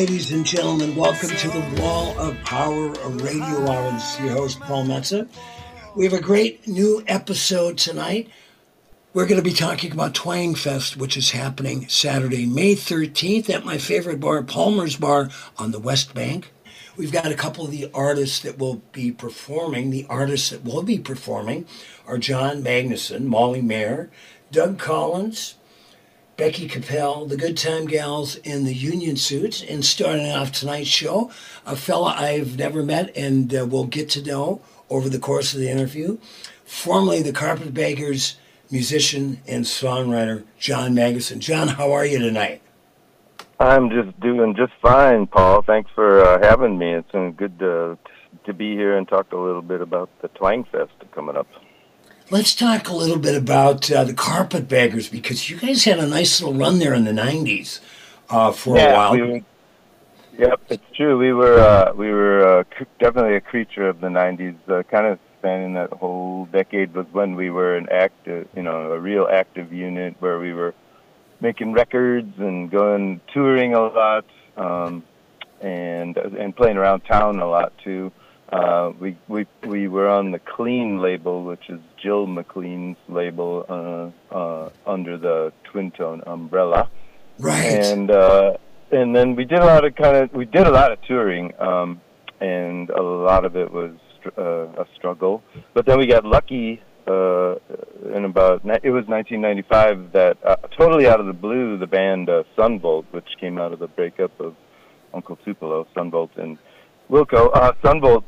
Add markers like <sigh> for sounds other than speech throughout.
ladies and gentlemen. Welcome to the Wall of Power, radio hour. This is your host, Paul Metsa. We have a great new episode tonight. We're going to be talking about Twang Fest, which is happening Saturday, May 13th at my favorite bar, Palmer's Bar on the West Bank. We've got a couple of the artists that will be performing. The artists that will be performing are John Magnuson, Molly Maher, Doug Collins, Becky Kapell, the Good Time Gals in the Union Suits, and starting off tonight's show, a fella I've never met and uh, will get to know over the course of the interview, formerly the Carpetbaggers musician and songwriter John Magnuson. John, how are you tonight? I'm just doing just fine, Paul. Thanks for uh, having me. It's been good to, to be here and talk a little bit about the Twang Fest coming up. Let's talk a little bit about uh, the Carpetbaggers because you guys had a nice little run there in the '90s uh, for yeah, a while. We were, yep, it's true. We were uh, we were uh, definitely a creature of the '90s. Uh, kind of spanning that whole decade was when we were an active, you know, a real active unit where we were making records and going touring a lot, um, and and playing around town a lot too. Uh, we we we were on the Clean label, which is Jill McLean's label uh, uh, under the Twin Tone umbrella. Right. And uh, and then we did a lot of kind of we did a lot of touring, um, and a lot of it was uh, a struggle. But then we got lucky uh, in about it was 1995 that uh, totally out of the blue the band uh, Son Volt, which came out of the breakup of Uncle Tupelo, Son Volt and Wilco. Uh, Son Volt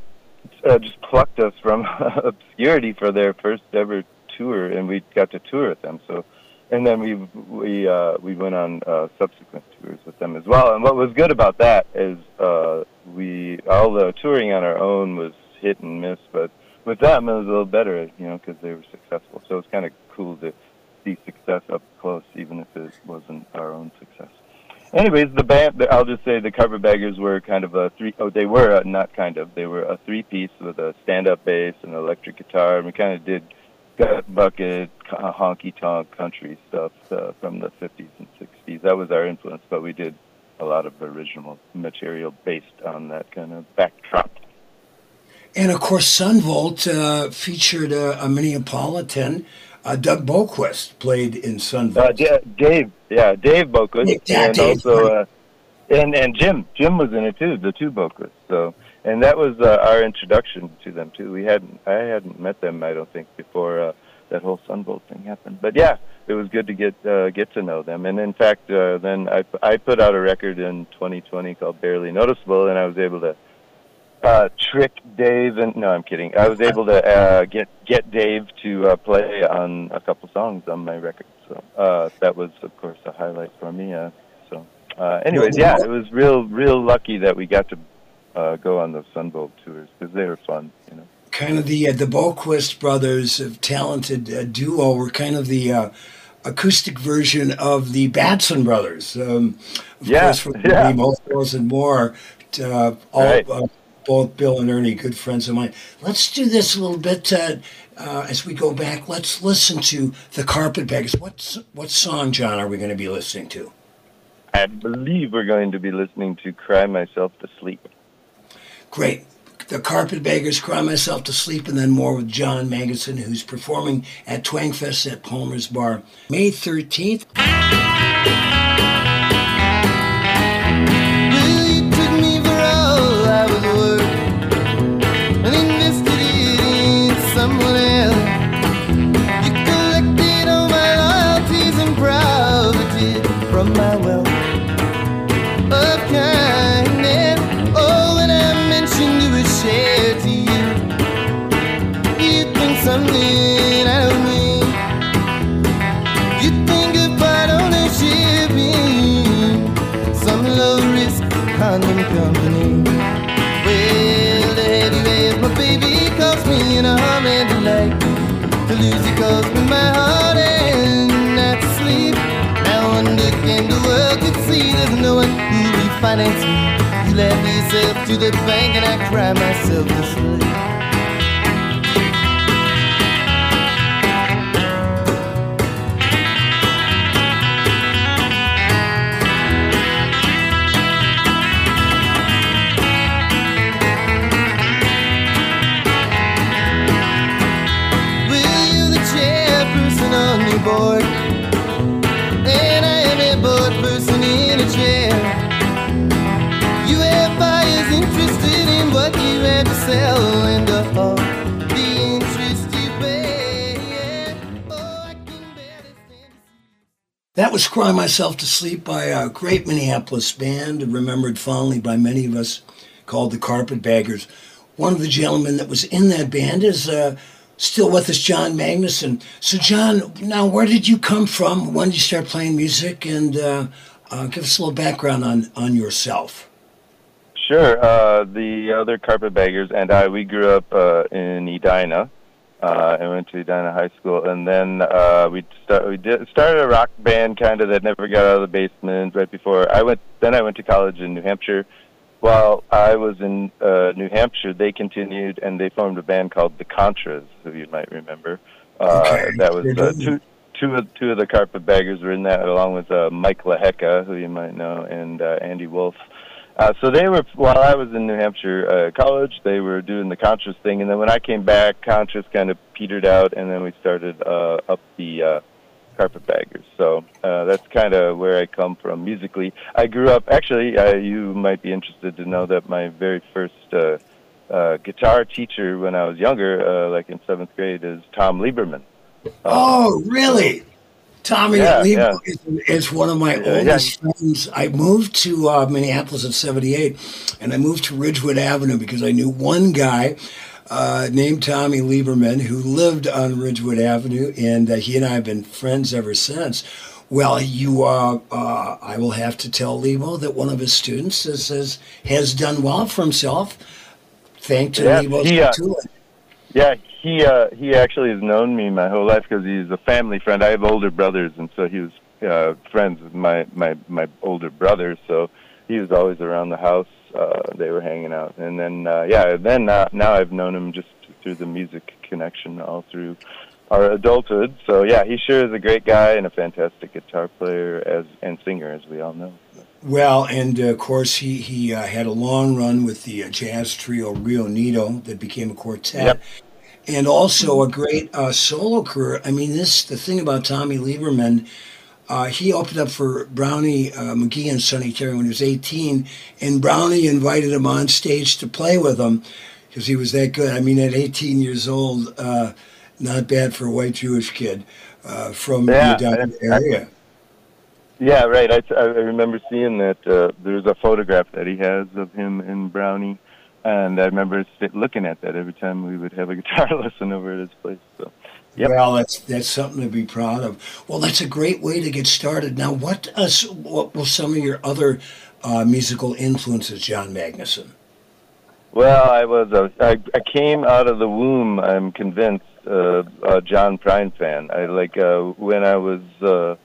uh, just plucked us from <laughs> obscurity for their first ever tour, and we got to tour with them. So, and then we we uh, we went on uh, subsequent tours with them as well. And what was good about that is uh, we the touring on our own was hit and miss, but with them it was a little better, you know, because they were successful. So it's kind of cool to see success up close, even if it wasn't our own success. Anyways, the band, I'll just say the Carpetbaggers were kind of a three, oh, they were, a, not kind of, they were a three piece with a stand up bass and electric guitar. And we kind of did gut bucket, honky tonk country stuff uh, from the 50s and 60s. That was our influence, but we did a lot of original material based on that kind of backdrop. And of course, Son Volt uh, featured a, a Minneapolitan. Uh, Doug Boquist played in Son Volt. Uh, D- Dave, yeah, Dave Boquist, Yeah, and Dave, also right. uh, and and Jim, Jim was in it too, the two Boquists. So, and that was uh, our introduction to them too. We hadn't, I hadn't met them, I don't think, before uh, that whole Son Volt thing happened. But yeah, it was good to get uh, get to know them. And in fact, uh, then I I put out a record in 2020 called Barely Noticeable, and I was able to uh, trick Dave and no, I'm kidding. I was able to uh, get get Dave to uh, play on a couple songs on my record. So uh, that was, of course, a highlight for me. Uh, so, uh, anyways, yeah, it was real real lucky that we got to uh, go on those Son Volt tours because they were fun. You know. kind of the uh, the Boquist brothers, a talented uh, duo, were kind of the uh, acoustic version of the Batson brothers. Um, of Yeah, course, from yeah. both and More, uh, all Right. uh, both Bill and Ernie, good friends of mine. Let's do this a little bit uh, uh, as we go back. Let's listen to the Carpetbaggers. What s- what song, John, are we going to be listening to? I believe we're going to be listening to "Cry Myself to Sleep." Great. The Carpetbaggers, Cry Myself to Sleep, and then more with John Magnuson, who's performing at Twangfest at Palmer's Bar May 13th. Yourself to the bank and I cry myself to sleep. Cry Myself to Sleep by a great Minneapolis band, remembered fondly by many of us, called the Carpetbaggers. One of the gentlemen that was in that band is uh, still with us, John Magnuson. So, John, now where did you come from? When did you start playing music? And uh, uh, give us a little background on, on yourself. Sure. Uh, the other carpetbaggers and I, we grew up uh, in Edina. Uh, and went to Edina High School, and then uh, we start we did started a rock band kind of that never got out of the basement. Right before I went, then I went to college in New Hampshire. While I was in uh, New Hampshire, they continued and they formed a band called the Contras, who you might remember. Uh, Okay. that was uh, two two of two of the carpetbaggers were in that, along with uh, Mike Laheka, who you might know, and uh, Andy Wolf. Uh, so they were while I was in New Hampshire uh, college, they were doing the conscious thing, and then when I came back, conscious kind of petered out, and then we started uh, up the uh, Carpetbaggers. So uh, that's kind of where I come from musically. I grew up actually. Uh, you might be interested to know that my very first uh, uh, guitar teacher when I was younger, uh, like in seventh grade, is Tom Lieberman. Oh, really? Tommy Yeah, Lebo is, is one of my Yeah, oldest friends. I moved to uh, Minneapolis in 78, and I moved to Ridgewood Avenue because I knew one guy uh, named Tommy Lieberman who lived on Ridgewood Avenue, and uh, he and I have been friends ever since. Well, you, uh, uh, I will have to tell Lebo that one of his students has, has, has done well for himself, thanks to Yeah, Lebo's he, uh. Yeah, he uh, he actually has known me my whole life because he's a family friend. I have older brothers, and so he was uh, friends with my my my older brother. So he was always around the house. Uh, they were hanging out, and then uh, yeah, then uh, now I've known him just through the music connection all through our adulthood. So yeah, he sure is a great guy and a fantastic guitar player as and singer, as we all know. Well, and uh, of course, he he uh, had a long run with the uh, jazz trio Rio Nido that became a quartet, Yep. and also a great uh, solo career. I mean, this the thing about Tommy Lieberman. Uh, he opened up for Brownie uh, McGee and Sonny Terry when he was 18, and Brownie invited him on stage to play with him because he was that good. I mean, at 18 years old, uh, not bad for a white Jewish kid uh, from Yeah, the area. Yeah, right. I, I remember seeing that uh, there's a photograph that he has of him and Brownie, and I remember looking at that every time we would have a <laughs> guitar lesson over at his place. So, Yep. Well, that's that's something to be proud of. Well, that's a great way to get started. Now, what uh, what were some of your other uh, musical influences, John Magnuson? well, I was a, I, I came out of the womb. I'm convinced uh, a John Prine fan. I like uh, when I was uh,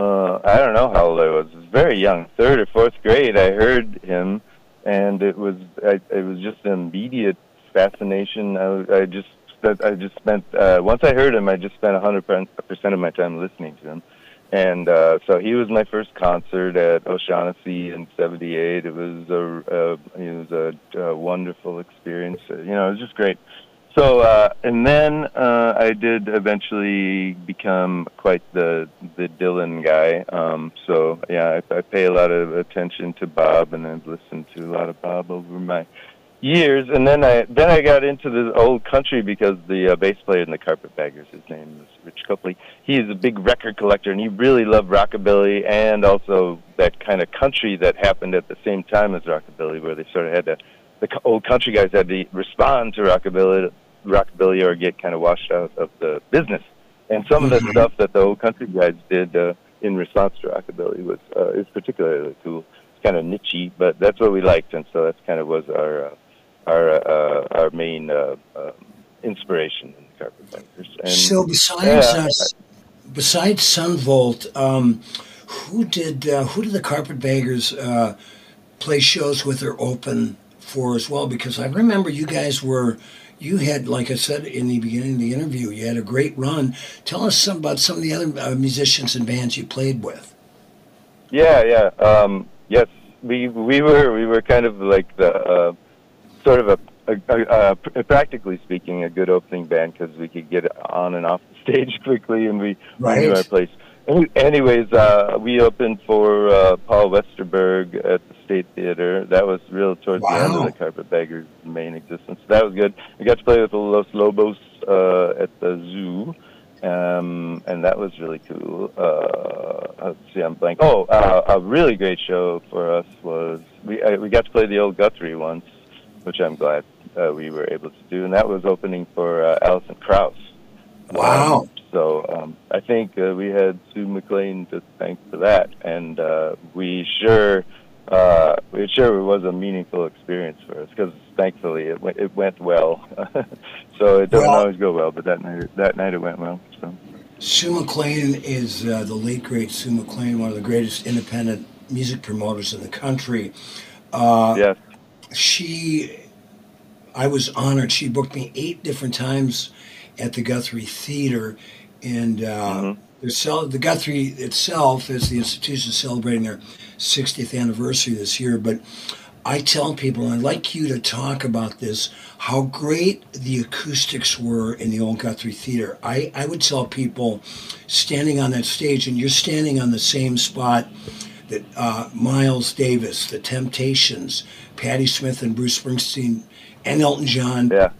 uh, I don't know how old I was. I was very young, third or fourth grade. I heard him, and it was I, it was just an immediate fascination. I, I just I just spent uh, once I heard him, I just spent a hundred percent of my time listening to him. And uh, so he was my first concert at O'Shaughnessy in '78. It was a, a it was a, a wonderful experience. You know, it was just great. So uh, and then uh, I did eventually become quite the the Dylan guy. Um, so yeah, I, I pay a lot of attention to Bob, and I've listened to a lot of Bob over my years. And then I then I got into the old country because the uh, bass player in the Carpetbaggers, his name was Rich Copley. He's a big record collector, and he really loved rockabilly and also that kind of country that happened at the same time as rockabilly, where they sort of had to the old country guys had to respond to rockabilly, rockabilly, or get kind of washed out of the business. And some of the Mhm. stuff that the old country guys did uh, in response to rockabilly was uh, is particularly cool. It's kind of nichey, but that's what we liked, and so that's kind of was our uh, our uh, our main uh, um, inspiration in the Carpetbaggers. And so, besides uh, s- besides Son Volt, um, who did uh, who did the Carpetbaggers uh, play shows with or open for as well? Because I remember you guys were. You had, like I said in the beginning of the interview, you had a great run. Tell us some about some of the other uh, musicians and bands you played with. Yeah, yeah. Um, yes, we we were we were kind of like the uh, sort of a a, a, a, a, practically speaking, a good opening band because we could get on and off the <laughs> stage quickly, and we, right. knew our place. Anyways, uh, we opened for uh, Paul Westerberg at the State Theater. That was real towards wow. the end of the Carpetbaggers' main existence. That was good. We got to play with the Los Lobos uh, at the zoo, um, and that was really cool. Uh, let's see, I'm blank. Oh, uh, a really great show for us was we uh, we got to play the old Guthrie once, which I'm glad uh, we were able to do, and that was opening for uh, Alison Krauss. Wow. Um, so um, I think uh, we had Sue McLean to thank for that, and uh, we sure uh, we sure was a meaningful experience for us because thankfully it went, it went well. <laughs> so it doesn't well, always go well, but that night that night it went well. So. Sue McLean is uh, the late great Sue McLean, one of the greatest independent music promoters in the country. Uh, yes. She, I was honored. She booked me eight different times at the Guthrie Theater, and uh, mm-hmm. the Guthrie itself is the institution celebrating their 60th anniversary this year. But I tell people, and I'd like you to talk about this, how great the acoustics were in the old Guthrie Theater. I, I would tell people standing on that stage, and you're standing on the same spot that uh, Miles Davis, The Temptations, Patti Smith, and Bruce Springsteen, and Elton John yeah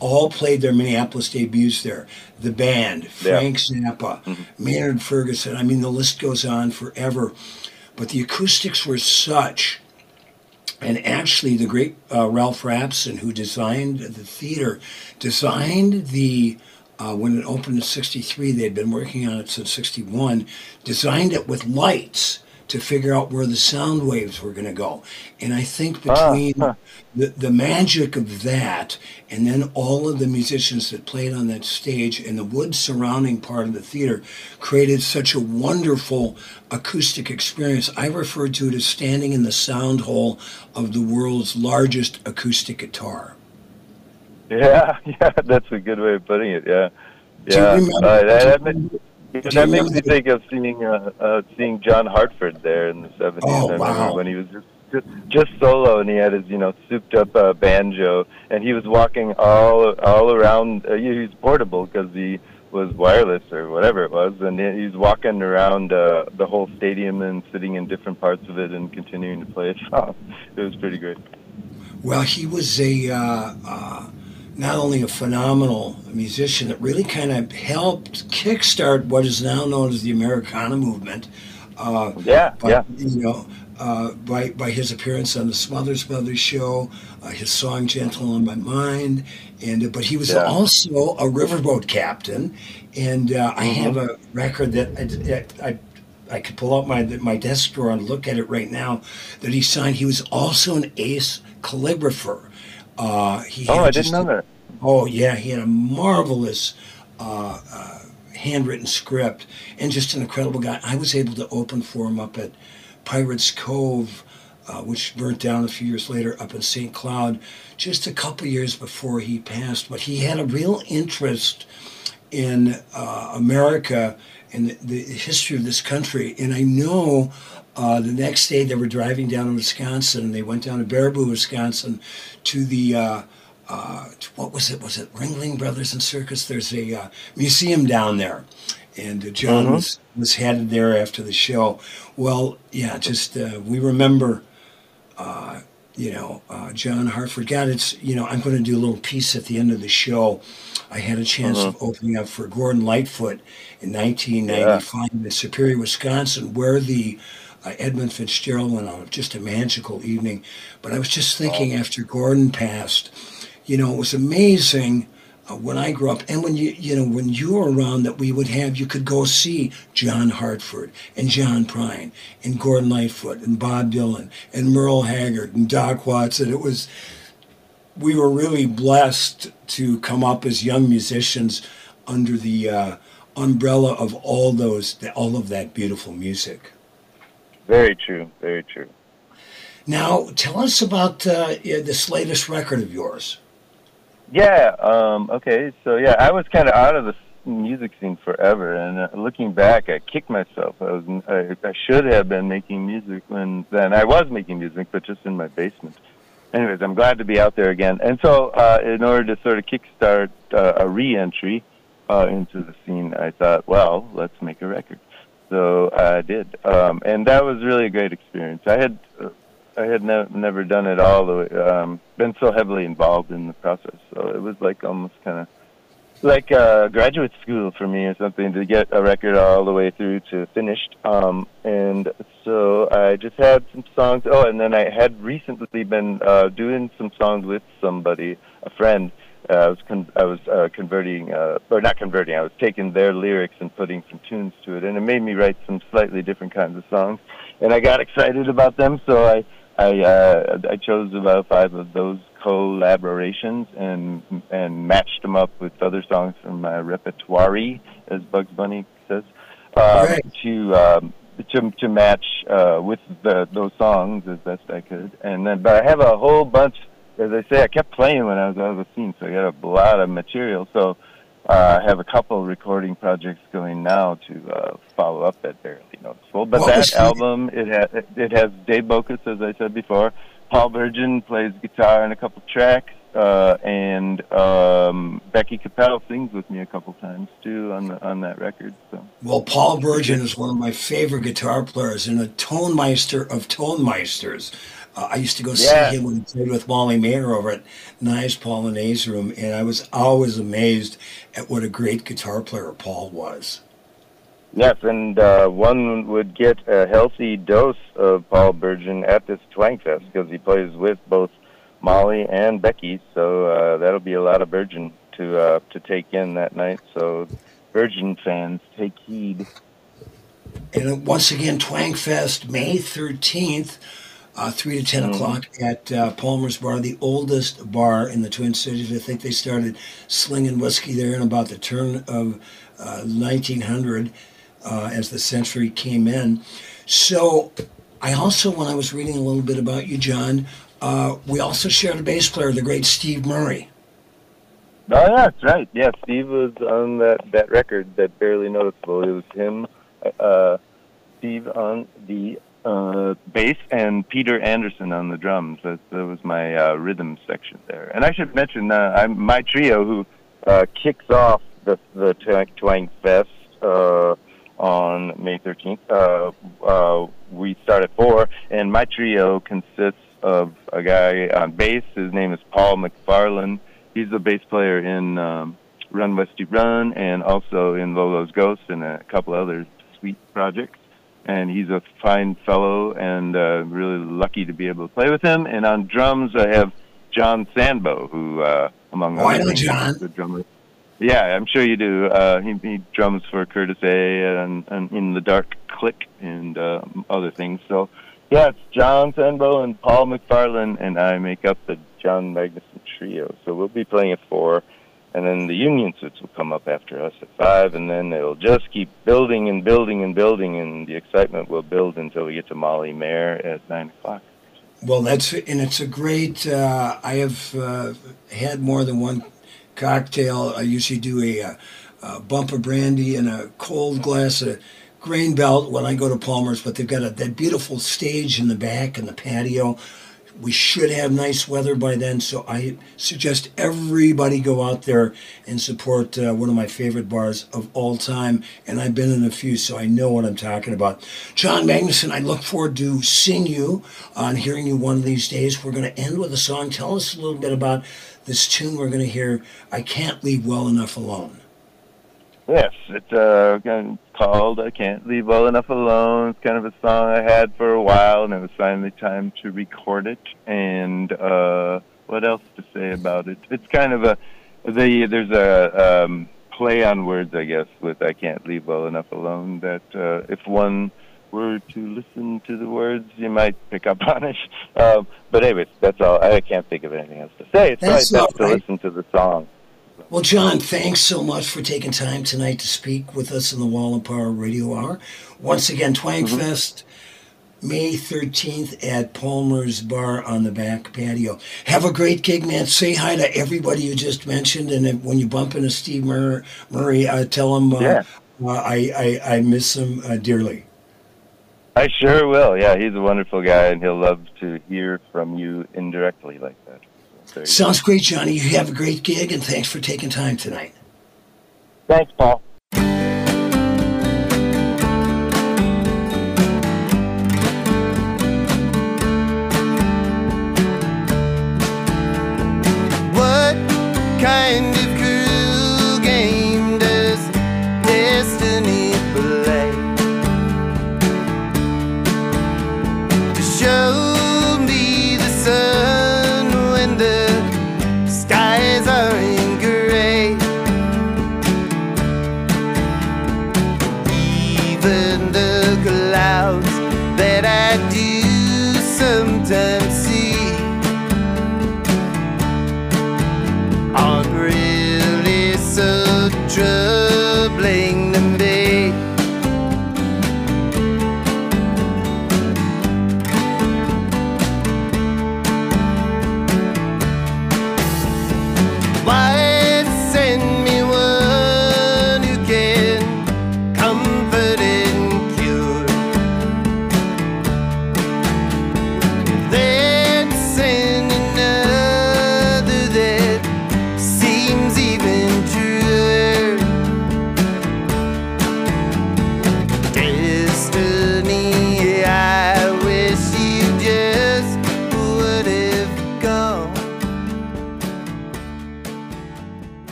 all played their Minneapolis debuts there. The band, Frank yeah. Zappa, mm-hmm. Maynard Ferguson. I mean, the list goes on forever. But the acoustics were such. And actually, the great uh, Ralph Rapson, who designed the theater, designed the uh, when it opened in '63. They'd been working on it since '61. Designed it with lights to figure out where the sound waves were going to go. And I think ah, between huh. the, the magic of that and then all of the musicians that played on that stage and the wood surrounding part of the theater created such a wonderful acoustic experience. I refer to it as standing in the sound hole of the world's largest acoustic guitar. Yeah, <laughs> yeah, that's a good way of putting it. Yeah, Do you yeah. remember- Uh, that, that, do you- ma- do that makes me think of seeing uh, uh, seeing John Hartford there in the seventies. Oh, I remember wow. when he was just, just just solo and he had his you know souped up uh, banjo and he was walking all all around. Uh, he was portable because he was wireless or whatever it was, and he- he's walking around uh, the whole stadium and sitting in different parts of it and continuing to play it <laughs> off. It was pretty great. Well, he was a uh, uh, not only a phenomenal musician that really kind of helped kickstart what is now known as the Americana movement. Uh, Yeah, by, yeah. You know, uh, by by his appearance on the Smothers Brothers show, uh, his song "Gentle on My Mind," and uh, but he was Yeah. also a riverboat captain, and uh, I Mm-hmm. have a record that I. I I could pull out my my desk drawer and look at it right now. That he signed. He was also an ace calligrapher. Uh, he Oh, had I didn't know that. Oh yeah, he had a marvelous uh, uh, handwritten script and just an incredible guy. I was able to open for him up at Pirates Cove, uh, which burnt down a few years later up in St. Cloud, just a couple years before he passed. But he had a real interest in uh, America and the, the history of this country. And I know uh, the next day they were driving down to Wisconsin and they went down to Baraboo, Wisconsin to the, uh, uh, what was it? Was it Ringling Brothers and Circus? There's a uh, museum down there. And uh, John Mhm. was, was headed there after the show. Well, yeah, just uh, we remember uh, you know, uh, John Hartford. God, it's, you know, I'm going to do a little piece at the end of the show. I had a chance of opening up for Gordon Lightfoot in 1995 in Superior, Wisconsin, where the Edmund Fitzgerald went on just a magical evening. But I was just thinking after Gordon passed, you know, it was amazing uh, when I grew up, and when you you know when you were around, that we would have you could go see John Hartford and John Prine and Gordon Lightfoot and Bob Dylan and Merle Haggard and Doc Watson. It was we were really blessed to come up as young musicians under the uh, umbrella of all those all of that beautiful music. Very true. Very true. Now, tell us about uh, this latest record of yours. Yeah. Um, okay. So yeah, I was kind of out of the music scene forever, and uh, looking back, I kicked myself. I was I, I should have been making music when then. I was making music, but just in my basement. anyways, I'm glad to be out there again. And so, uh, in order to sort of kickstart uh, a re-entry uh, into the scene, I thought, well, let's make a record. So I did, um, and that was really a great experience. I had uh, I had ne- never done it all the way, um, been so heavily involved in the process, so it was like almost kind of like uh, graduate school for me or something to get a record all the way through to finished. Um, and so I just had some songs. Oh, and then I had recently been uh, doing some songs with somebody, a friend. Uh, I was con- I was uh, converting, uh, or not converting. I was taking their lyrics and putting some tunes to it, and it made me write some slightly different kinds of songs. And I got excited about them, so I I uh, I chose about five of those collaborations and and matched them up with other songs from my repertoire, as Bugs Bunny says, uh, right. to um, to to match uh, with the, those songs as best I could. And then, but I have a whole bunch. As I say, I kept playing when I was out of the scene, so I got a lot of material. So uh, I have a couple recording projects going now to uh, follow up that barely noticeable. But what that album, it has it has Dave Boquist, as I said before. Paul Bergen plays guitar in a couple tracks, uh, and um, Becky Kapell sings with me a couple times too on the, on that record. So. Well, Paul Bergen is one of my favorite guitar players and a tonmeister of tonemeisters. Uh, I used to go yeah. see him when he played with Molly Maher over at Nye's Polonaise Room, and I was always amazed at what a great guitar player Paul was. Yes, and uh, one would get a healthy dose of Paul Bergen at this Twang Fest because he plays with both Molly and Becky, so uh, that'll be a lot of Bergen to uh, to take in that night. So, Bergen fans, take heed. And once again, Twang Fest, May thirteenth. Uh, 3 to 10 mm-hmm. o'clock at uh, Palmer's Bar, the oldest bar in the Twin Cities. I think they started slinging whiskey there in about the turn of 1900 uh, uh, as the century came in. So I also, when I was reading a little bit about you, John, uh, we also shared a bass player, the great Steve Murray. Oh, yeah, that's right. Yeah, Steve was on that, that record that barely noticeable. It was him, uh, Steve on the uh, bass, and Peter Anderson on the drums. That, that was my uh, rhythm section there. And I should mention uh, I'm my trio who uh, kicks off the the Twang Fest. Uh, on May 13th. Uh, uh, we start at 4, and my trio consists of a guy on bass. His name is Paul McFarland. He's the bass player in um, Run Westy Run and also in Lolo's Ghost and a couple other sweet projects. And he's a fine fellow and uh, really lucky to be able to play with him. And on drums, I have John Sandbo, who, uh, among oh, other things, John. the drummer yeah, I'm sure you do. Uh, he, he drums for Curtis A and, and in the Dark Click and uh, other things. So, yeah, it's John Sandbo and Paul McFarland, and I make up the John Magnuson Trio. So we'll be playing at four, and then the Union Suits will come up after us at five, and then it'll just keep building and building and building, and the excitement will build until we get to Molly Maher at nine o'clock. Well, that's and it's a great. Uh, I have uh, had more than one cocktail. I usually do a, a, a bump of brandy and a cold glass of grain belt when I go to Palmer's, but they've got a, that beautiful stage in the back and the patio. We should have nice weather by then, so I suggest everybody go out there and support uh, one of my favorite bars of all time. And I've been in a few, so I know what I'm talking about. John Magnuson, I look forward to seeing you and hearing you one of these days. We're going to end with a song. Tell us a little bit about this tune we're going to hear, I Can't Leave Well Enough Alone. Yes, it's uh, called I Can't Leave Well Enough Alone. It's kind of a song I had for a while, and it was finally time to record it. And uh, what else to say about it? It's kind of a, the, there's a um, play on words, I guess, with I Can't Leave Well Enough Alone that uh, if one were to listen to the words, you might pick up on it. Um, but anyways, that's all. I can't think of anything else to say. It's that's probably best right. to listen to the song. Well, John, thanks so much for taking time tonight to speak with us in the Wall of Power Radio Hour. Once again, Twangfest, mm-hmm. May 13th at Palmer's Bar on the back patio. Have a great gig, man. Say hi to everybody you just mentioned. And when you bump into Steve Murray, uh, tell him uh, yeah. uh, I, I, I miss him uh, dearly. I sure will. Yeah, he's a wonderful guy, and he'll love to hear from you indirectly like that. So Sounds great, Johnny. You have a great gig, and thanks for taking time tonight. Thanks, Paul.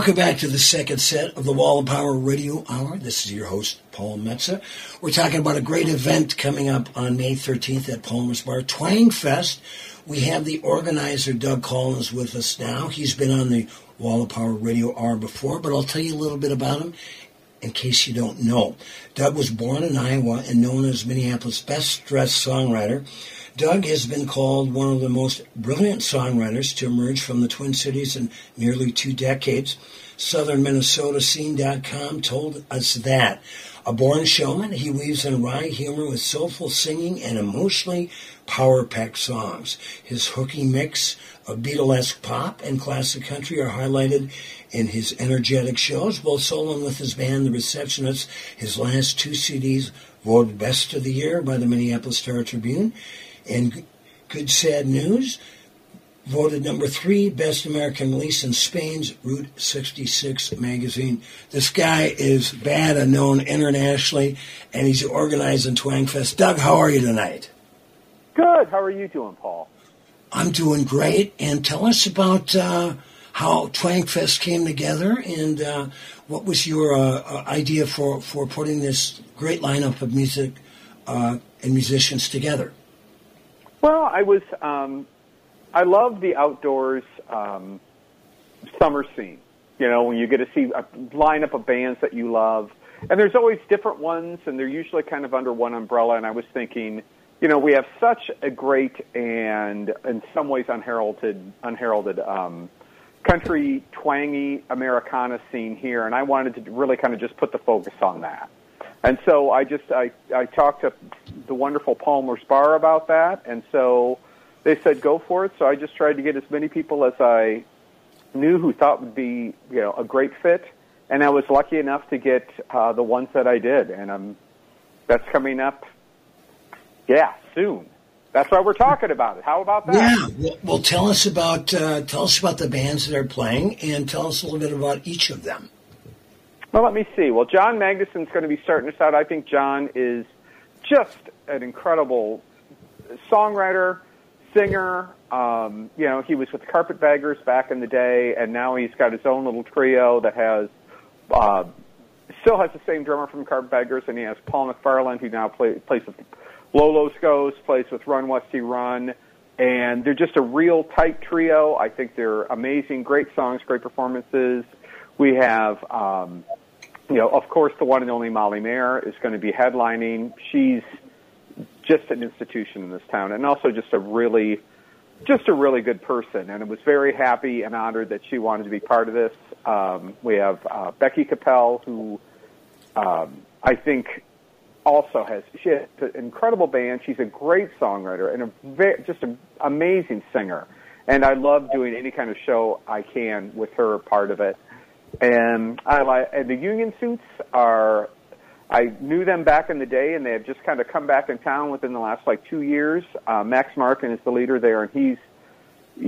Welcome back to the second set of the Wall of Power Radio Hour. This is your host, Paul Metsa. We're talking about a great event coming up on May 13th at Palmer's Bar, Twang Fest. We have the organizer, Doug Collins, with us now. He's been on the Wall of Power Radio Hour before, but I'll tell you a little bit about him in case you don't know. Doug was born in Iowa and known as Minneapolis' best dressed songwriter. Doug has been called one of the most brilliant songwriters to emerge from the Twin Cities in nearly two decades. Southern Minnesota told us that. A born showman, he weaves in wry humor with soulful singing and emotionally power-packed songs. His hooky mix of Beatlesque pop and classic country are highlighted in his energetic shows, both solo and with his band, The Receptionists. His last two CDs voted Best of the Year by the Minneapolis Star Tribune. And Good Sad News voted number three best American release in Spain's Route 66 magazine. This guy is bad and known internationally, and he's organizing Twang Fest. Doug, how are you tonight? Good. How are you doing, Paul? I'm doing great. And tell us about uh, how Twang Fest came together and uh, what was your uh, uh, idea for, for putting this great lineup of music uh, and musicians together. Well, I was. Um, I love the outdoors um, summer scene. You know, when you get to see a lineup of bands that you love, and there's always different ones, and they're usually kind of under one umbrella. And I was thinking, you know, we have such a great and in some ways unheralded, unheralded um, country twangy Americana scene here, and I wanted to really kind of just put the focus on that. And so I just I I talked to the wonderful Palmer's Bar about that, and so they said go for it. So I just tried to get as many people as I knew who thought would be you know a great fit, and I was lucky enough to get uh, the ones that I did, and um that's coming up. Yeah, soon. That's why we're talking about it. How about that? Yeah. Well, well tell us about uh, tell us about the bands that are playing, and tell us a little bit about each of them. Well, let me see. Well, John Magnuson's going to be starting us out. I think John is just an incredible songwriter, singer. Um, you know, he was with the Carpetbaggers back in the day, and now he's got his own little trio that has uh, still has the same drummer from Carpetbaggers, and he has Paul McFarland, who now play, plays with Lolo Scos, plays with Run Westy Run, and they're just a real tight trio. I think they're amazing, great songs, great performances. We have, um, you know, of course, the one and only Molly Maher is going to be headlining. She's just an institution in this town, and also just a really, just a really good person. And I was very happy and honored that she wanted to be part of this. Um, we have uh, Becky Kapell, who um, I think also has she has an incredible band. She's a great songwriter and a very, just an amazing singer. And I love doing any kind of show I can with her part of it. And I like and the Union Suits are. I knew them back in the day, and they have just kind of come back in town within the last like two years. Uh, Max Markin is the leader there, and he's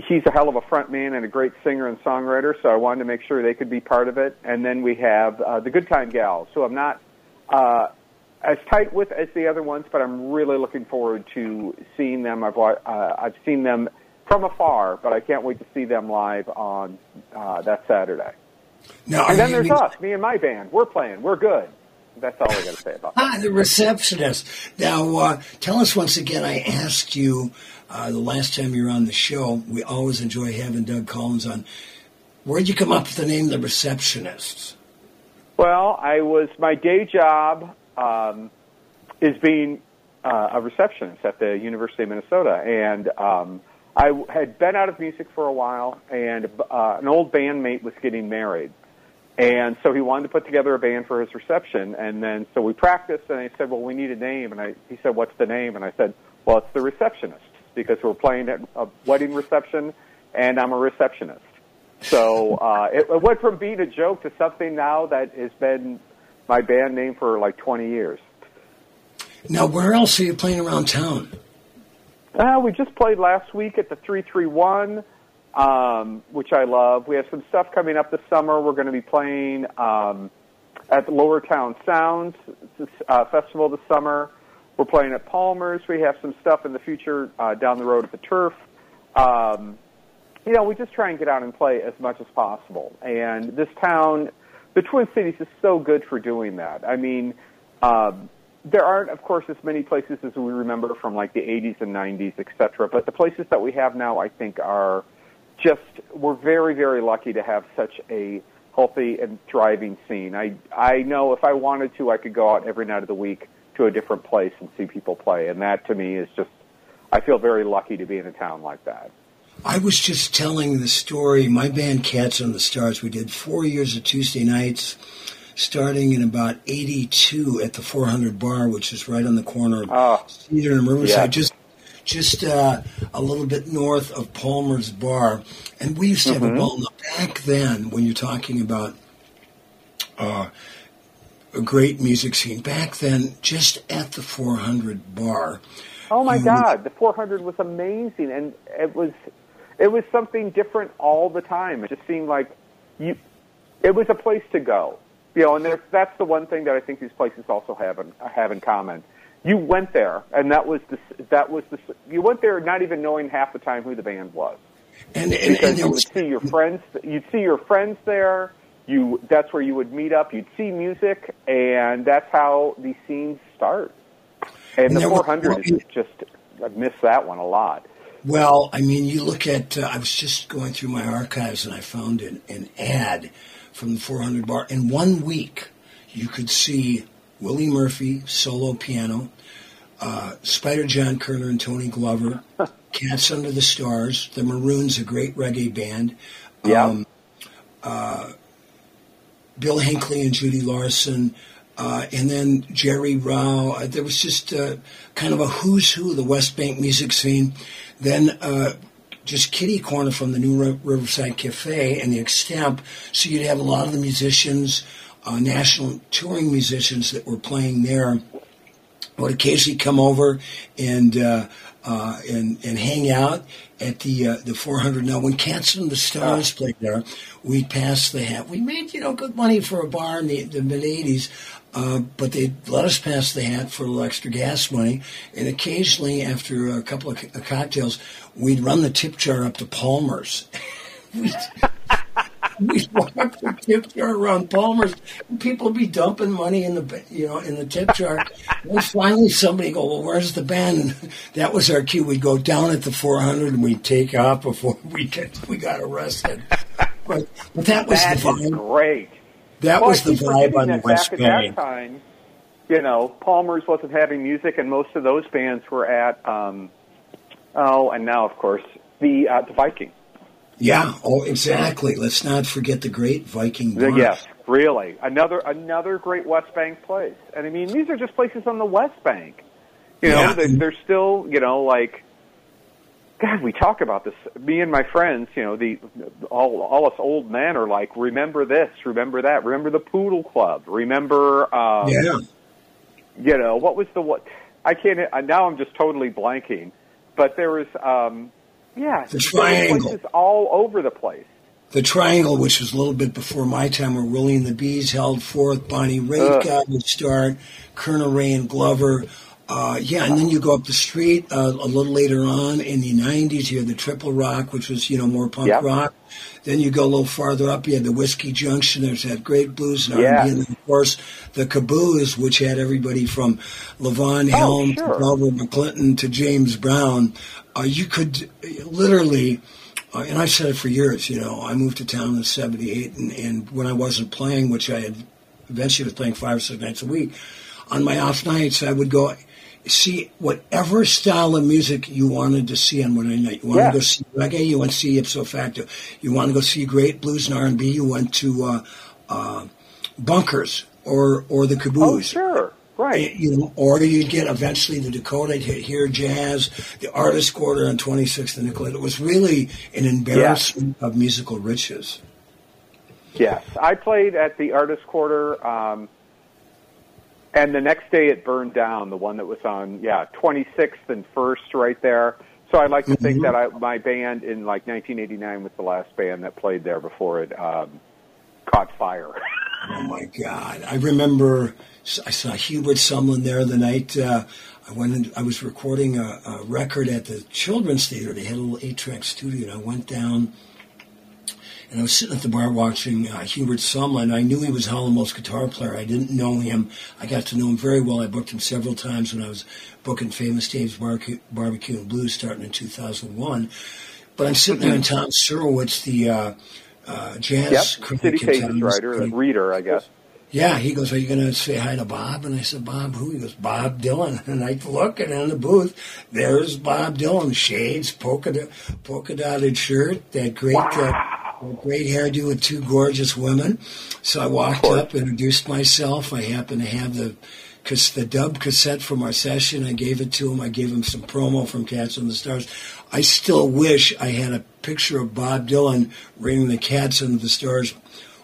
he's a hell of a front man and a great singer and songwriter. So I wanted to make sure they could be part of it. And then we have uh, the Good Time Gals. So I'm not uh, as tight with as the other ones, but I'm really looking forward to seeing them. I've uh, I've seen them from afar, but I can't wait to see them live on uh, that Saturday. Now, And then you- there's us, me and my band. We're playing. We're good. That's all I got to say about that. Ah, the receptionist. Now, uh, tell us once again. I asked you uh, the last time you were on the show. We always enjoy having Doug Collins on. Where'd you come up with the name the receptionists? Well, I was my day job um, is being uh, a receptionist at the University of Minnesota, and um, I had been out of music for a while, and uh, an old bandmate was getting married, and so he wanted to put together a band for his reception, and then so we practiced, and I said, "Well, we need a name," and I he said, "What's the name?" And I said, "Well, it's the receptionist because we're playing at a wedding reception, and I'm a receptionist." So uh, it, it went from being a joke to something now that has been my band name for like 20 years. Now, where else are you playing around town? Uh, we just played last week at the 331, um, which I love. We have some stuff coming up this summer. We're going to be playing um, at the Lower Town Sounds uh, festival this summer. We're playing at Palmer's. We have some stuff in the future uh, down the road at the Turf. Um, you know, we just try and get out and play as much as possible. And this town, the Twin Cities, is so good for doing that. I mean, um, there aren't, of course, as many places as we remember from like the 80s and 90s, et cetera. But the places that we have now, I think, are just we're very, very lucky to have such a healthy and thriving scene. I I know if I wanted to, I could go out every night of the week to a different place and see people play, and that to me is just. I feel very lucky to be in a town like that. I was just telling the story. My band, Cats Under the Stars, we did four years of Tuesday nights, starting in about '82 at the 400 Bar, which is right on the corner of Oh, Cedar and Riverside, yeah. just just uh, a little bit north of Palmer's Bar. And we used to have a ball. Now, back then, when you're talking about uh, a great music scene, back then, just at the 400 Bar. Oh my God, the 400 was amazing, and it was it was something different all the time. It just seemed like you, it was a place to go, you know. And that's the one thing that I think these places also have in, have in common. You went there, and that was the that was the you went there not even knowing half the time who the band was And, and, and because there you would see your friends. You'd see your friends there. You that's where you would meet up. You'd see music, and that's how these scenes start. And, And the there were- 400 is just I miss that one a lot. Well, I mean, you look at. Uh, I was just going through my archives and I found an, an ad from the 400 Bar. In one week, you could see Willie Murphy solo piano, uh, Spider John Koerner and Tony Glover, <laughs> Cats Under the Stars, the Maroons, a great reggae band. Yeah. Um, uh, Bill Hinkley and Judy Larson, uh, and then Jerry Rau. Uh, there was just uh, kind of a who's who of the West Bank music scene. Then uh, just kitty corner from the new Riverside Cafe and the Extemp. So you'd have a lot of the musicians, uh, national touring musicians that were playing there would occasionally come over and uh, uh, and and hang out at the uh, the 400. Now, when Cats Under the Stars played there, we passed the hat. We made you know good money for a bar in the, the mid 80s, uh, but they let us pass the hat for a little extra gas money. And occasionally, after a couple of co- cocktails, we'd run the tip jar up to Palmer's. <laughs> we'd, <laughs> we'd walk the tip jar around Palmer's, and people would be dumping money in the you know in the tip jar. And finally, somebody would go, "Well, where's the band?" And <laughs> that was our cue. We'd go down at the 400 and we'd take off before we get we got arrested. But, but that was That the fun. great. That Well, was the vibe on the West back Bank. At that time, you know, Palmer's wasn't having music, and most of those bands were at. Um, oh, and now, of course, the uh, the Viking. Yeah. Oh, exactly. Let's not forget the great Viking. Bar. yes, Really, another another great West Bank place. And I mean, these are just places on the West Bank. You know, Yeah. they're, they're still, you know, like God. We talk about this. Me and my friends, you know, the all all us old men are like, remember this, remember that, remember the Poodle Club, remember, um, Yeah. you know, what was the what? I can't. Now I'm just totally blanking. But there was, um, yeah, The Triangle. places all over the place. The Triangle, which was a little bit before my time, where Willie and the Bees held forth, Bonnie Raitt got would start, Koerner Ray and Glover. Uh, yeah, and then you go up the street uh, a little later on in the '90s. You had the Triple Rock, which was you know more punk Yep. rock. Then you go a little farther up. You had the Whiskey Junction. There's that great blues and Yeah. R&B, and then of course the Cabooze, which had everybody from Levon Helm sure. to Delbert McClinton to James Brown. Uh, you could literally uh, and I've said it for years, you know, I moved to town in 78, and, and when I wasn't playing, which I had eventually was playing five or six nights a week, on my off nights, I would go see whatever style of music you wanted to see on Monday night. You want Yeah. to go see reggae, you want to see ipso facto. You want to go see great blues and R&B, you went to uh, uh, Bunkers or, or the Cabooze. Oh, sure, right. You know, or you'd get eventually the Dakota, you'd hit here jazz, the artist quarter on 26th and Nicollet. It was really an embarrassment of musical riches. Yes, I played at the Artist Quarter, um, and the next day it burned down. The one that was on, yeah, 26th and First, right there. So I like to think Mhm. that I, my band in like 1989 was the last band that played there before it um, caught fire. <laughs> Oh my God! I remember I saw Hubert Sumlin there the night uh, I went. In, I was recording a, a record at the Children's Theater. They had a little eight-track studio, and I went down. And I was sitting at the bar watching uh, Hubert Sumlin. I knew he was Howlin' guitar player. I didn't know him. I got to know him very well. I booked him several times when I was booking Famous Dave's Barbecue, Barbecue and Blues starting in 2001. But I'm sitting there, and Tom Surowicz, the uh, uh, jazz yep, critic City Pages writer, pretty- reader, I guess. yeah, he goes, Are you going to say hi to Bob? And I said, Bob who? He goes, Bob Dylan. <laughs> And I look, and in the booth, there's Bob Dylan. Shades, polka, polka dotted shirt, that great, uh, that great hairdo with two gorgeous women. So I walked up, introduced myself. I happened to have the cas- the dub cassette from our session. I gave it to him. I gave him some promo from Cats on the Stars. I still wish I had a picture of Bob Dylan ringing the Cats on the Stars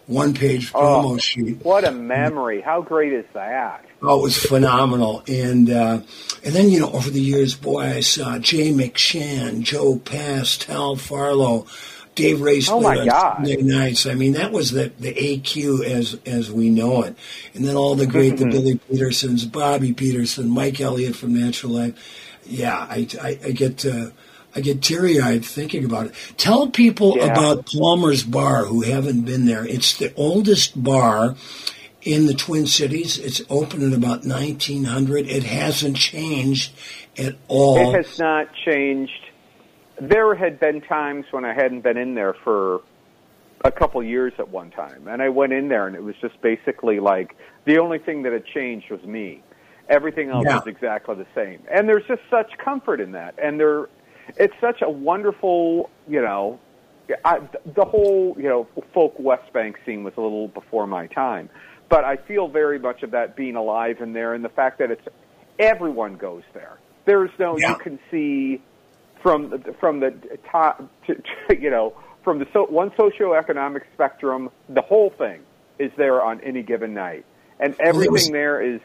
one page promo Oh, sheet. What a memory! How great is that? Oh, it was phenomenal. And uh, and then, you know, over the years, boy, I saw Jay McShann, Joe Pass, Tal Farlow, Dave Ray Oh, my God. Sunday nights. I mean, that was the, the AQ as as we know it. And then all the great, the Billy Petersons, Bobby Peterson, Mike Elliott from Natural Life. Yeah, I, I, I get uh, I get teary eyed thinking about it. Tell people Yeah. about Palmer's Bar who haven't been there. It's the oldest bar in the Twin Cities. It's open in about 1900. It hasn't changed at all. It has not changed. There had been times when I hadn't been in there for a couple years at one time, and I went in there, and it was just basically like the only thing that had changed was me. Everything else Yeah. was exactly the same, and there's just such comfort in that, and there, it's such a wonderful, you know, I, the whole you know folk West Bank scene was a little before my time, but I feel very much of that being alive in there, and the fact that it's everyone goes there. There's no Yeah. you can see from the, from the top, to, to, you know, from the so, one socioeconomic spectrum, the whole thing is there on any given night, and everything there is.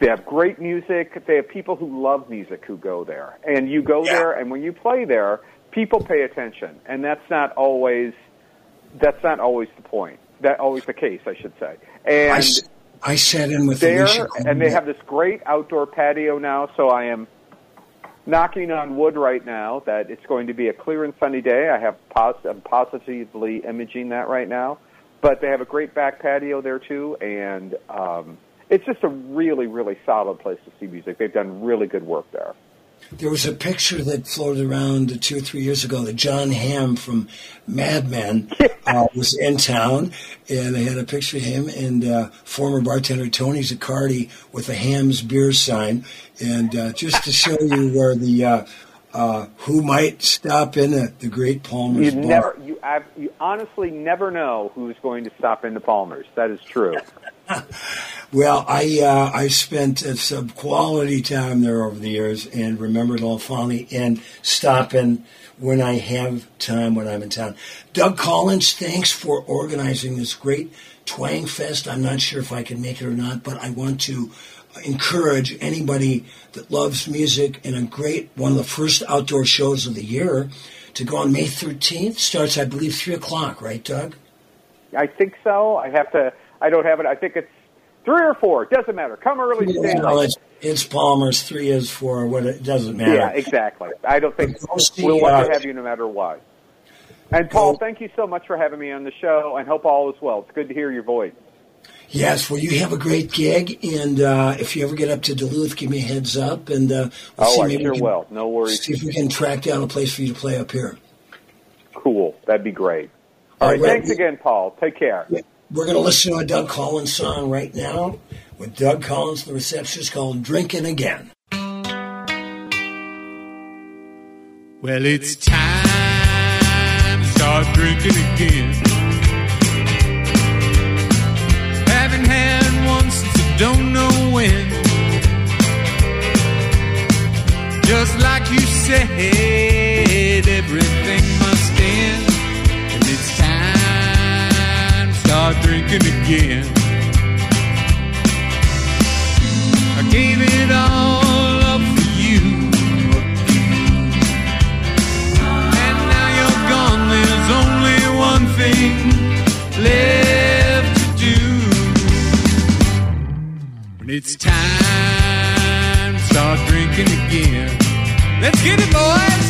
They have great music. They have people who love music who go there, and you go Yeah. there, and when you play there, people pay attention, and that's not always that's not always the point. That always the case, I should say. And I sat in with there, Alicia and they have this great outdoor patio now. So I am knocking on wood right now that it's going to be a clear and sunny day. I have pos- I'm positively imaging that right now, but they have a great back patio there too, and um, it's just a really, really solid place to see music. They've done really good work there. There was a picture that floated around two or three years ago that Jon Hamm from Mad Men <laughs> uh, was in town, and they had a picture of him and uh, former bartender Tony Zaccardi with a Hamm's beer sign, and uh, just to show you where the uh, uh, who might stop in at the Great Palmer's You Bar. never, you, you honestly never know who's going to stop in the Palmer's. That is true. <laughs> Well, I uh, I spent uh, some quality time there over the years and remember it all fondly and stopping when I have time when I'm in town. Doug Collins, thanks for organizing this great Twangfest. I'm not sure if I can make it or not, but I want to encourage anybody that loves music and a great one of the first outdoor shows of the year to go on May 13th. Starts, I believe, three o'clock. Right, Doug? I think so. I have to. I don't have it. I think it's three or four. Doesn't matter. Come early, Well, it's, it's Palmer's. Three is for what it doesn't matter. Yeah, exactly. I don't think see, we'll want uh, to have you no matter what. And Paul, thank you so much for having me on the show, and hope all is well. It's good to hear your voice. Yes, well, you have a great gig, and uh, if you ever get up to Duluth, give me a heads up, and uh, we'll Oh, see I maybe sure we can, will. No worries. See if we can track down a place for you to play up here. Cool. That'd be great. All All right. right. Thanks again, Paul. Take care. We're going to listen to a Doug Collins song right now with Doug Collins, the receptionist, called "Drinking Again." Well, it's time to start drinking again. Haven't had one since I don't know when. Just like you said, drinking again. I gave it all up for you. And now you're gone, there's only one thing left to do. And it's time to start drinking again. Let's get it, boys!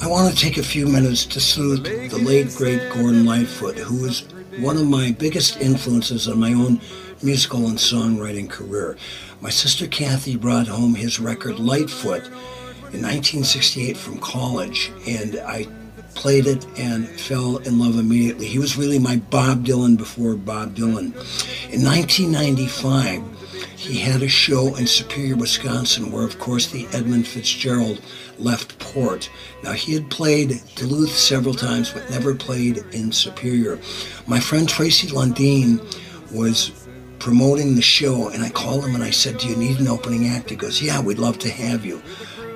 I want to take a few minutes to salute the late great Gordon Lightfoot, who was one of my biggest influences on my own musical and songwriting career. My sister Kathy brought home his record Lightfoot in 1968 from college, and I played it and fell in love immediately. He was really my Bob Dylan before Bob Dylan. In 1995, he had a show in Superior, Wisconsin, where, of course, the Edmund Fitzgerald left port. Now, he had played Duluth several times, but never played in Superior. My friend Tracy Lundeen was promoting the show, and I called him and I said, Do you need an opening act? He goes, Yeah, we'd love to have you.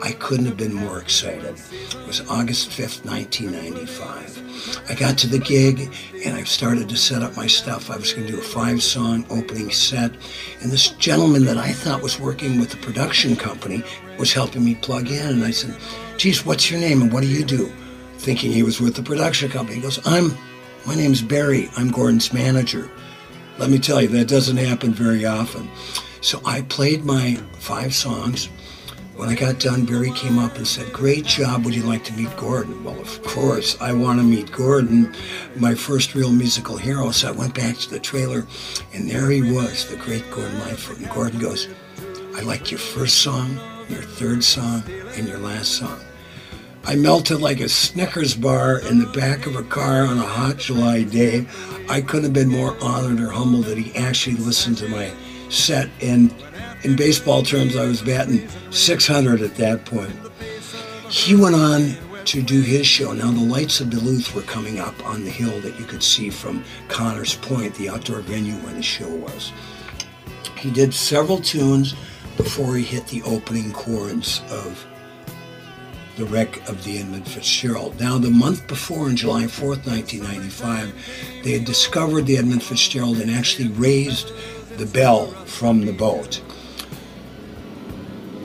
I couldn't have been more excited. It was August 5th, 1995. I got to the gig and I started to set up my stuff. I was going to do a five song opening set. And this gentleman that I thought was working with the production company was helping me plug in. And I said, Geez, what's your name and what do you do? Thinking he was with the production company. He goes, I'm, my name's Barry. I'm Gordon's manager. Let me tell you, that doesn't happen very often. So I played my five songs. When I got done, Barry came up and said, Great job. Would you like to meet Gordon? Well, of course, I want to meet Gordon, my first real musical hero. So I went back to the trailer, and there he was, the great Gordon Lightfoot. And Gordon goes, I like your first song, your third song, and your last song. I melted like a Snickers bar in the back of a car on a hot July day. I couldn't have been more honored or humbled that he actually listened to my set. And in baseball terms, I was batting 600 at that point. He went on to do his show. Now, the lights of Duluth were coming up on the hill that you could see from Connors Point, the outdoor venue where the show was. He did several tunes before he hit the opening chords of the wreck of the Edmund Fitzgerald. Now, the month before, on July 4th, 1995, they had discovered the Edmund Fitzgerald and actually raised the bell from the boat.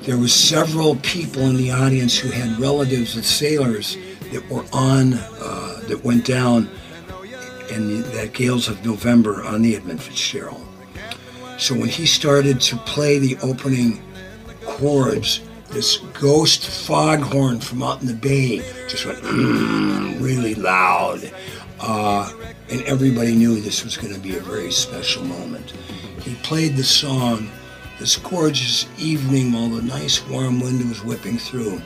There were several people in the audience who had relatives of sailors that were on, uh, that went down in that gales of November on the Edmund Fitzgerald. So when he started to play the opening chords, this ghost foghorn from out in the bay just went mm, <clears throat> really loud. Uh, and everybody knew this was going to be a very special moment. He played the song this gorgeous evening while the nice warm wind was whipping through.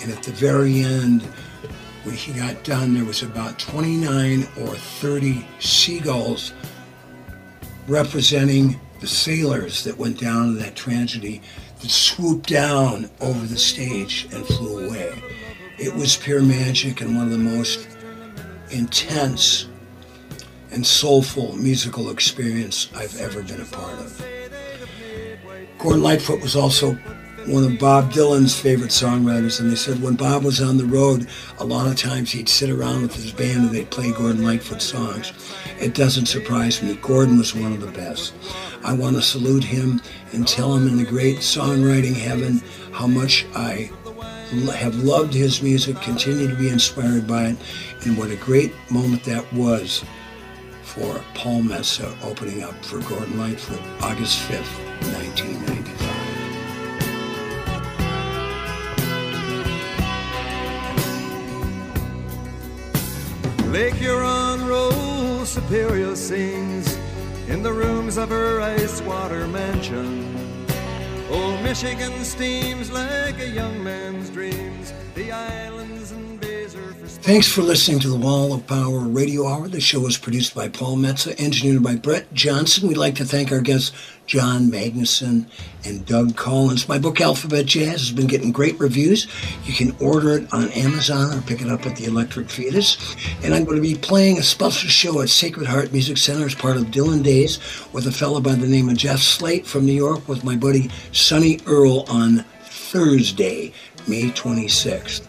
And at the very end, when he got done, there was about 29 or 30 seagulls representing the sailors that went down in that tragedy that swooped down over the stage and flew away. It was pure magic and one of the most intense and soulful musical experience I've ever been a part of. Gordon Lightfoot was also one of Bob Dylan's favorite songwriters, and they said when Bob was on the road, a lot of times he'd sit around with his band and they'd play Gordon Lightfoot songs. It doesn't surprise me. Gordon was one of the best. I want to salute him and tell him in the great songwriting heaven how much I have loved his music, continue to be inspired by it, and what a great moment that was for Paul Metsa opening up for Gordon Lightfoot August 5th, 1995. Lake Huron rolls, Superior sings in the rooms of her ice water mansion. Old Michigan steams like a young man's dreams. The islands Thanks for listening to the Wall of Power Radio Hour. The show was produced by Paul Metsa, engineered by Brett Johnson. We'd like to thank our guests John Magnuson and Doug Collins. My book Alphabet Jazz has been getting great reviews. You can order it on Amazon or pick it up at the Electric Fetus. And I'm going to be playing a special show at Sacred Heart Music Center as part of Dylan Days with a fellow by the name of Jeff Slate from New York with my buddy Sonny Earl on Thursday, May 26th.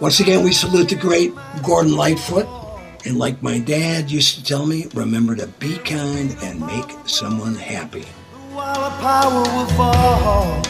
Once again, we salute the great Gordon Lightfoot. And like my dad used to tell me, remember to be kind and make someone happy. While power will fall.